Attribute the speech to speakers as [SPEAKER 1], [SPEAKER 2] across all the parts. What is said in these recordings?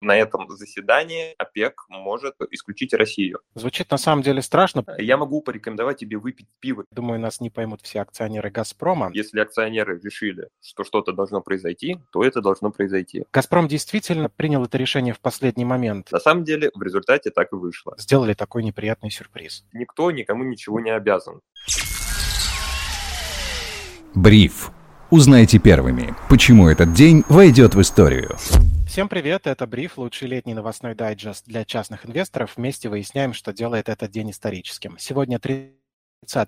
[SPEAKER 1] на этом заседании ОПЕК может исключить Россию.
[SPEAKER 2] Звучит на самом деле страшно.
[SPEAKER 1] Я могу порекомендовать тебе выпить пиво.
[SPEAKER 2] Думаю, нас не поймут все акционеры «Газпрома».
[SPEAKER 1] Если акционеры решили, что что-то должно произойти, то это должно произойти.
[SPEAKER 2] «Газпром» действительно принял это решение в последний момент.
[SPEAKER 1] На самом деле, в результате так и вышло.
[SPEAKER 2] Сделали такой неприятный сюрприз.
[SPEAKER 1] Никто никому ничего не обязан.
[SPEAKER 3] Бриф. Узнайте первыми, почему этот день войдет в историю.
[SPEAKER 2] Всем привет, это Бриф, лучший летний новостной дайджест для частных инвесторов. Вместе выясняем, что делает этот день историческим. Сегодня 30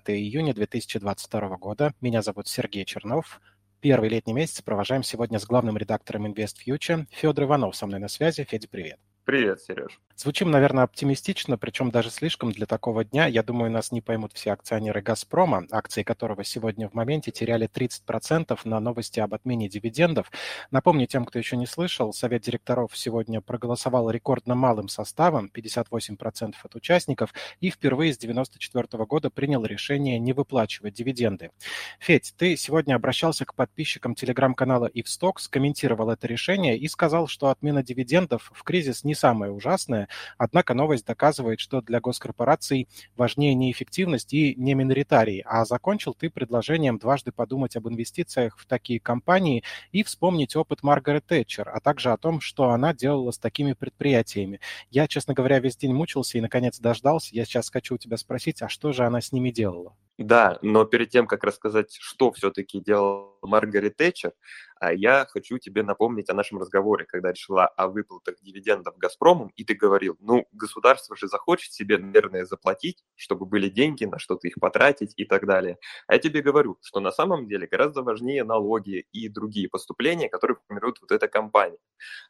[SPEAKER 2] июня 2022 года. Меня зовут Сергей Чернов. Первый летний месяц провожаем сегодня с главным редактором InvestFuture Федор Иванов со мной на связи. Федя, привет.
[SPEAKER 1] Привет, Сереж.
[SPEAKER 2] Звучим, наверное, оптимистично, причем даже слишком для такого дня. Я думаю, нас не поймут все акционеры «Газпрома», акции которого сегодня в моменте теряли 30% на новости об отмене дивидендов. Напомню тем, кто еще не слышал, Совет директоров сегодня проголосовал рекордно малым составом, 58% от участников, и впервые с 1994 года принял решение не выплачивать дивиденды. Федь, ты сегодня обращался к подписчикам телеграм-канала Ивстокс, комментировал это решение и сказал, что отмена дивидендов в кризис не самое ужасное, Однако новость доказывает, что для госкорпораций важнее не эффективность и не миноритарии. А закончил ты предложением дважды подумать об инвестициях в такие компании и вспомнить опыт Маргарет Тэтчер, а также о том, что она делала с такими предприятиями. Я, честно говоря, весь день мучился и, наконец, дождался. Я сейчас хочу у тебя спросить, а что же она с ними делала?
[SPEAKER 1] Да, но перед тем, как рассказать, что все-таки делал Маргарет Тэтчер, я хочу тебе напомнить о нашем разговоре, когда речь шла о выплатах дивидендов «Газпромом», и ты говорил, ну, государство же захочет себе, наверное, заплатить, чтобы были деньги, на что-то их потратить и так далее. А я тебе говорю, что на самом деле гораздо важнее налоги и другие поступления, которые формирует вот эта компания.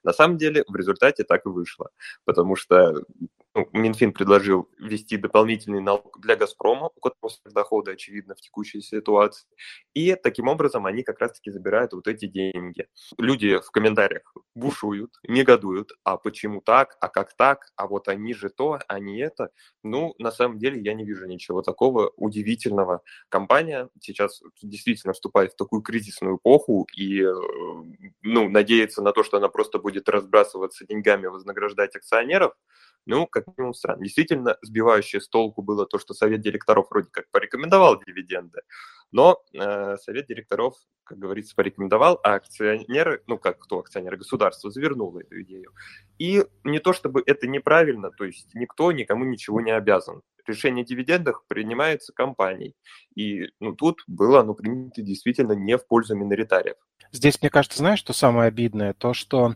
[SPEAKER 1] На самом деле в результате так и вышло, потому что ну, Минфин предложил ввести дополнительный налог для «Газпрома», у которого доходы, очевидно, в текущей ситуации. И таким образом они как раз-таки забирают вот эти деньги. Люди в комментариях бушуют, негодуют, а почему так, а как так, а вот они же то, не это. Ну, на самом деле я не вижу ничего такого удивительного. Компания сейчас действительно вступает в такую кризисную эпоху и, э, ну, надеется на то, что она просто будет разбрасываться деньгами, вознаграждать акционеров, ну, как минимум странно. Действительно, сбивающее с толку было то, что совет директоров вроде как порекомендовал дивиденды, но э, совет директоров, как говорится, порекомендовал, а акционеры, ну как кто акционеры, государство завернуло эту идею. И не то чтобы это неправильно, то есть никто никому ничего не обязан. Решение о дивидендах принимается компанией. И ну, тут было оно принято действительно не в пользу миноритариев.
[SPEAKER 2] Здесь, мне кажется, знаешь, что самое обидное? То, что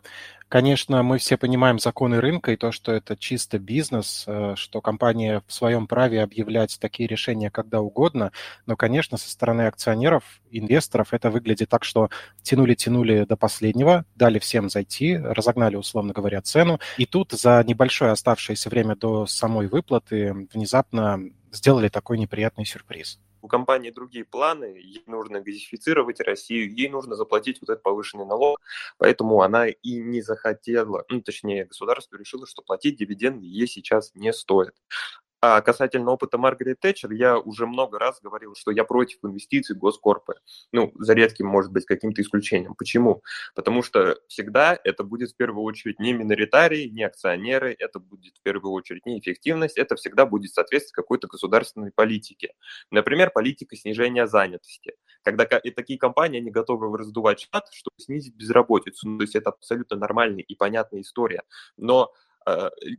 [SPEAKER 2] Конечно, мы все понимаем законы рынка и то, что это чисто бизнес, э, что компания в своем праве объявлять такие решения когда угодно, но, конечно, со стороны акционеров, инвесторов это выглядит так, что тянули-тянули до последнего, дали всем зайти, разогнали, условно говоря, цену, и тут за небольшое оставшееся время до самой выплаты внезапно сделали такой неприятный сюрприз
[SPEAKER 1] у компании другие планы, ей нужно газифицировать Россию, ей нужно заплатить вот этот повышенный налог, поэтому она и не захотела, ну, точнее, государство решило, что платить дивиденды ей сейчас не стоит. А касательно опыта Маргарет Тэтчер, я уже много раз говорил, что я против инвестиций в госкорпы. Ну, за редким, может быть, каким-то исключением. Почему? Потому что всегда это будет в первую очередь не миноритарии, не акционеры, это будет в первую очередь не эффективность, это всегда будет соответствовать какой-то государственной политике. Например, политика снижения занятости. Когда и такие компании, они готовы раздувать штат, чтобы снизить безработицу. Ну, то есть это абсолютно нормальная и понятная история. Но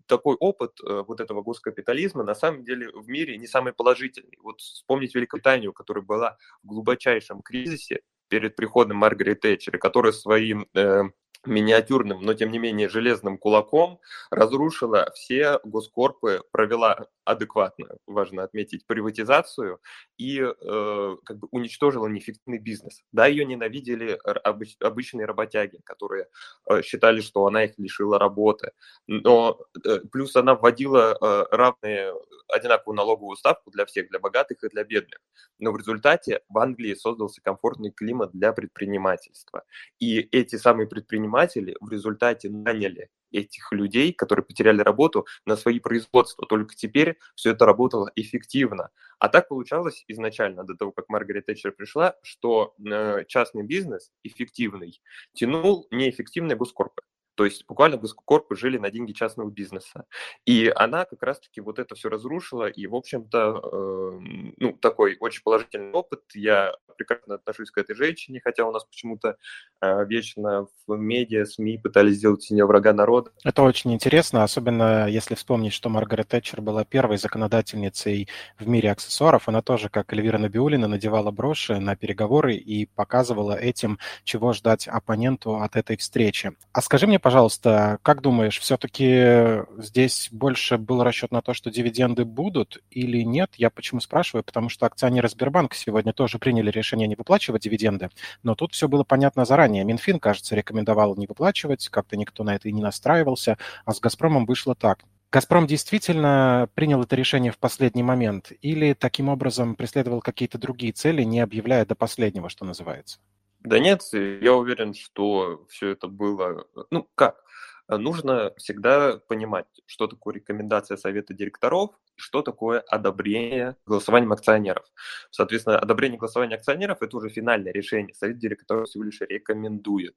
[SPEAKER 1] такой опыт э, вот этого госкапитализма на самом деле в мире не самый положительный. Вот вспомнить Великобританию, которая была в глубочайшем кризисе перед приходом Маргарет Тэтчер, которая своим э, миниатюрным, но тем не менее железным кулаком разрушила все госкорпы, провела адекватную, важно отметить, приватизацию и э, как бы уничтожила неэффективный бизнес. Да, ее ненавидели обыч, обычные работяги, которые э, считали, что она их лишила работы, но э, плюс она вводила э, равные, одинаковую налоговую ставку для всех, для богатых и для бедных. Но в результате в Англии создался комфортный климат для предпринимательства. И эти самые предприниматели в результате наняли этих людей, которые потеряли работу, на свои производства. Только теперь все это работало эффективно. А так получалось изначально, до того, как Маргарет Тэтчер пришла, что э, частный бизнес эффективный тянул неэффективные госкорпы. То есть буквально госкорпы жили на деньги частного бизнеса. И она как раз-таки вот это все разрушила, и, в общем-то, э, ну, такой очень положительный опыт. Я прекрасно отношусь к этой женщине, хотя у нас почему-то э, вечно в медиа, СМИ пытались сделать из нее врага народа.
[SPEAKER 2] Это очень интересно, особенно если вспомнить, что Маргарет Тэтчер была первой законодательницей в мире аксессуаров. Она тоже, как Эльвира Набиулина, надевала броши на переговоры и показывала этим, чего ждать оппоненту от этой встречи. А скажи мне, пожалуйста, как думаешь, все-таки здесь больше был расчет на то, что дивиденды будут или нет? Я почему спрашиваю? Потому что акционеры Сбербанка сегодня тоже приняли решение не выплачивать дивиденды, но тут все было понятно заранее. Минфин, кажется, рекомендовал не выплачивать, как-то никто на это и не настраивался, а с «Газпромом» вышло так. «Газпром» действительно принял это решение в последний момент или таким образом преследовал какие-то другие цели, не объявляя до последнего, что называется?
[SPEAKER 1] Да нет, я уверен, что все это было... Ну, как? Нужно всегда понимать, что такое рекомендация совета директоров, что такое одобрение голосованием акционеров. Соответственно, одобрение голосования акционеров – это уже финальное решение. Совет директоров всего лишь рекомендует.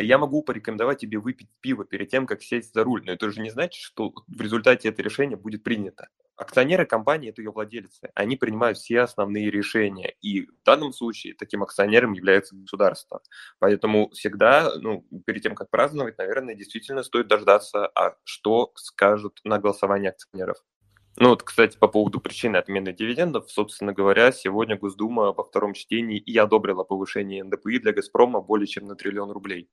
[SPEAKER 1] Я могу порекомендовать тебе выпить пиво перед тем, как сесть за руль, но это же не значит, что в результате это решение будет принято. Акционеры компании – это ее владельцы. Они принимают все основные решения. И в данном случае таким акционером является государство. Поэтому всегда, ну, перед тем, как праздновать, наверное, действительно стоит дождаться, а что скажут на голосовании акционеров. Ну вот, кстати, по поводу причины отмены дивидендов, собственно говоря, сегодня Госдума во втором чтении и одобрила повышение НДПИ для «Газпрома» более чем на триллион рублей.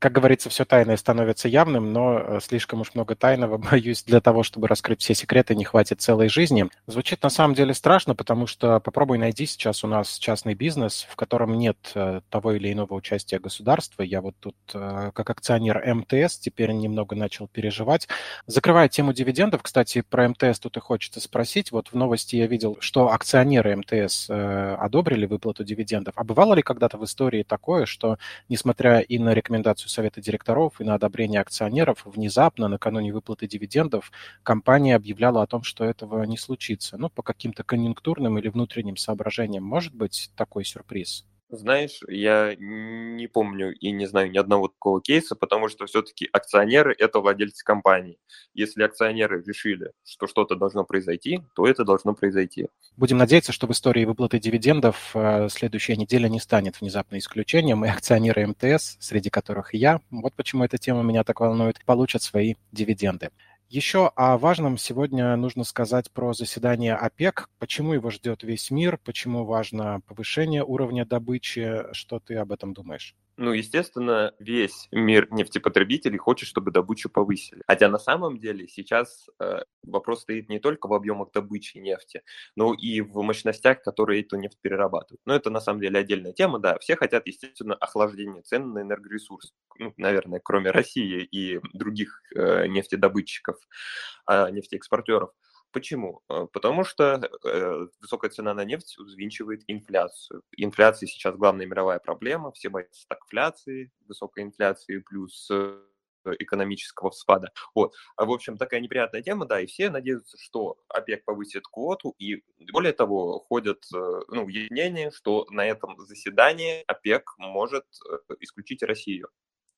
[SPEAKER 2] Как говорится, все тайное становится явным, но э, слишком уж много тайного, боюсь, для того, чтобы раскрыть все секреты, не хватит целой жизни. Звучит на самом деле страшно, потому что попробуй найди сейчас у нас частный бизнес, в котором нет э, того или иного участия государства. Я вот тут э, как акционер МТС теперь немного начал переживать. Закрывая тему дивидендов, кстати, про МТС тут и хочется спросить. Вот в новости я видел, что акционеры МТС одобрили выплату дивидендов. А бывало ли когда-то в истории такое, что, несмотря и на рекомендацию совета директоров и на одобрение акционеров, внезапно, накануне выплаты дивидендов, компания объявляла о том, что этого не случится. Ну, по каким-то конъюнктурным или внутренним соображениям может быть такой сюрприз?
[SPEAKER 1] Знаешь, я не помню и не знаю ни одного такого кейса, потому что все-таки акционеры – это владельцы компании. Если акционеры решили, что что-то должно произойти, то это должно произойти.
[SPEAKER 2] Будем надеяться, что в истории выплаты дивидендов э, следующая неделя не станет внезапно исключением, и акционеры МТС, среди которых и я, вот почему эта тема меня так волнует, получат свои дивиденды. Еще о важном сегодня нужно сказать про заседание ОПЕК. Почему его ждет весь мир, почему важно повышение уровня добычи. Что ты об этом думаешь?
[SPEAKER 1] Ну, естественно, весь мир нефтепотребителей хочет, чтобы добычу повысили. Хотя на самом деле сейчас э, вопрос стоит не только в объемах добычи нефти, но и в мощностях, которые эту нефть перерабатывают. Но это на самом деле отдельная тема, да. Все хотят, естественно, охлаждения цен на энергоресурсы. Ну, наверное, кроме России и других э, нефтедобытчиков, э, нефтеэкспортеров. Почему? Э, потому что э, высокая цена на нефть взвинчивает инфляцию. Инфляция сейчас главная мировая проблема. Все боятся стагфляции, высокой инфляции плюс э, экономического спада. Вот. А, в общем, такая неприятная тема, да, и все надеются, что ОПЕК повысит квоту, и более того, ходят ну, объяснения, что на этом заседании ОПЕК может исключить Россию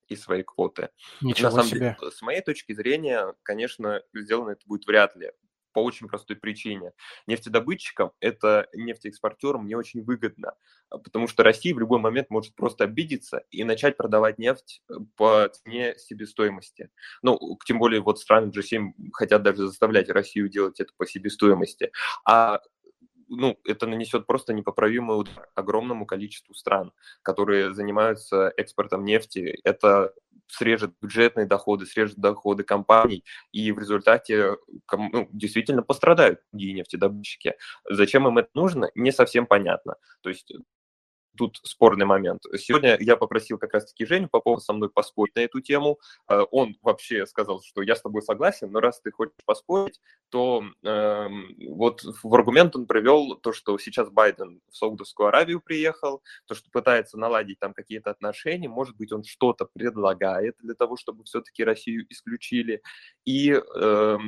[SPEAKER 1] из своей квоты.
[SPEAKER 2] Ничего на самом себе.
[SPEAKER 1] деле, с моей точки зрения, конечно, сделано это будет вряд ли по очень простой причине. Нефтедобытчикам, это нефтеэкспортерам не очень выгодно, а, потому что Россия в любой момент может просто обидеться и начать продавать нефть э, по цене себестоимости. Ну, тем более вот страны G7 хотят даже заставлять Россию делать это по себестоимости. А ну, это нанесет просто непоправимый удар огромному количеству стран, которые занимаются экспортом нефти. Это срежет бюджетные доходы, срежет доходы компаний, и в результате ну, действительно пострадают другие нефтедобытчики. Зачем им это нужно, не совсем понятно. То есть тут спорный момент. Сегодня я попросил как раз-таки Женю Попова со мной поспорить на эту тему. Э, он вообще сказал, что я с тобой согласен, но раз ты хочешь поспорить, то э, вот в аргумент он привел то, что сейчас Байден в Саудовскую Аравию приехал, то, что пытается наладить там какие-то отношения, может быть, он что-то предлагает для того, чтобы все-таки Россию исключили. И э,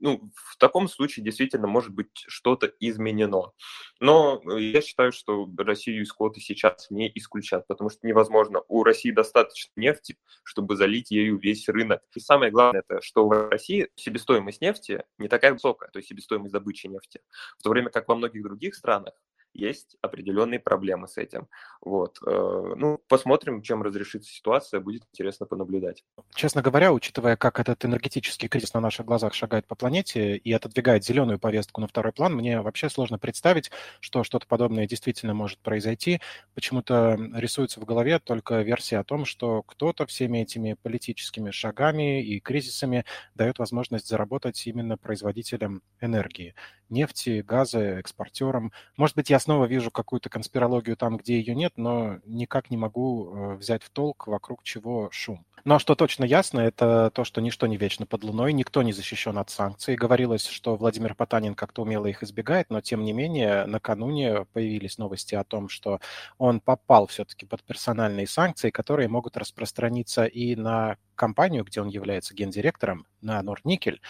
[SPEAKER 1] ну, в таком случае действительно может быть что-то изменено. Но я считаю, что Россию из квоты сейчас не исключат, потому что невозможно. У России достаточно нефти, чтобы залить ею весь рынок. И самое главное, это что в России себестоимость нефти не такая высокая, то есть себестоимость добычи нефти. В то время как во многих других странах есть определенные проблемы с этим. Вот. Э, ну, посмотрим, чем разрешится ситуация, будет интересно понаблюдать.
[SPEAKER 2] Честно говоря, учитывая, как этот энергетический кризис на наших глазах шагает по планете и отодвигает зеленую повестку на второй план, мне вообще сложно представить, что что-то подобное действительно может произойти. Почему-то рисуется в голове только версия о том, что кто-то всеми этими политическими шагами и кризисами дает возможность заработать именно производителям энергии, нефти, газа, экспортерам. Может быть, я снова вижу какую-то конспирологию там, где ее нет, но никак не могу э, взять в толк, вокруг чего шум. Но что точно ясно, это то, что ничто не вечно под луной, никто не защищен от санкций. Говорилось, что Владимир Потанин как-то умело их избегает, но тем не менее накануне появились новости о том, что он попал все-таки под персональные санкции, которые могут распространиться и на компанию, где он является гендиректором, на Норникель.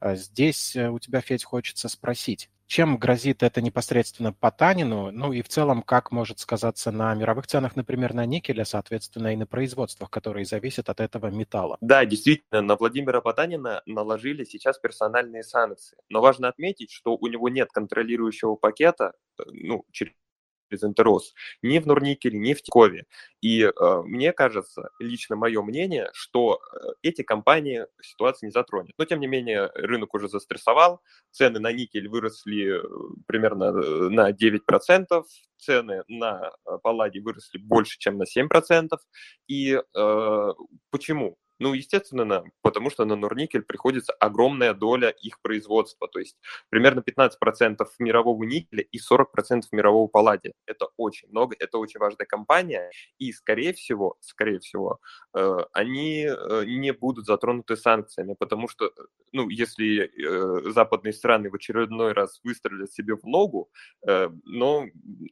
[SPEAKER 2] А здесь э, у тебя, Федь, хочется спросить, чем грозит это непосредственно Потанину, ну и в целом, как может сказаться на мировых ценах, например, на никеле, соответственно, и на производствах, которые зависят от этого металла?
[SPEAKER 1] Да, действительно, на Владимира Потанина наложили сейчас персональные санкции. Но важно отметить, что у него нет контролирующего пакета, э, ну, через без Интерос, ни в Норникеле, ни в Тикове. И э, мне кажется, лично мое мнение, что э, эти компании ситуация не затронет. Но, тем не менее, рынок уже застрессовал, цены на никель выросли э, примерно э, на 9%, цены на палладий выросли больше, чем на 7%. И э, почему? Ну, естественно, потому что на Норникель приходится огромная доля их производства, то есть примерно 15% мирового никеля и 40% мирового палладия. Это очень много, это очень важная компания, и, скорее всего, скорее всего, э, они э, не будут затронуты санкциями, потому что, ну, если э, западные страны в очередной раз выстрелят себе в ногу, но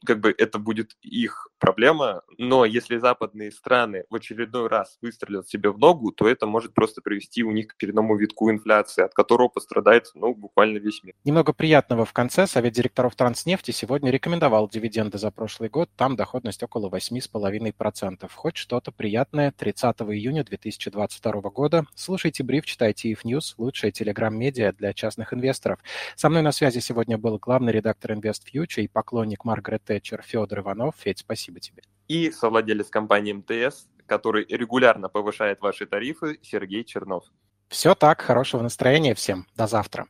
[SPEAKER 1] как бы это будет их проблема, но если западные страны в очередной раз выстрелят себе в ногу, то это может просто привести у них к очередному витку инфляции, от которого пострадает ну, буквально весь мир.
[SPEAKER 2] Немного приятного в конце. Совет директоров Транснефти сегодня рекомендовал дивиденды за прошлый год. Там доходность около 8,5%. Хоть что-то приятное 30 июня 2022 года. Слушайте бриф, читайте IF News, лучшая телеграм-медиа для частных инвесторов. Со мной на связи сегодня был главный редактор Invest Future и поклонник Маргарет Тэтчер Федор Иванов. Федь, спасибо тебе.
[SPEAKER 1] И совладелец компании МТС который регулярно повышает ваши тарифы, Сергей Чернов.
[SPEAKER 2] Все так, хорошего настроения всем. До завтра.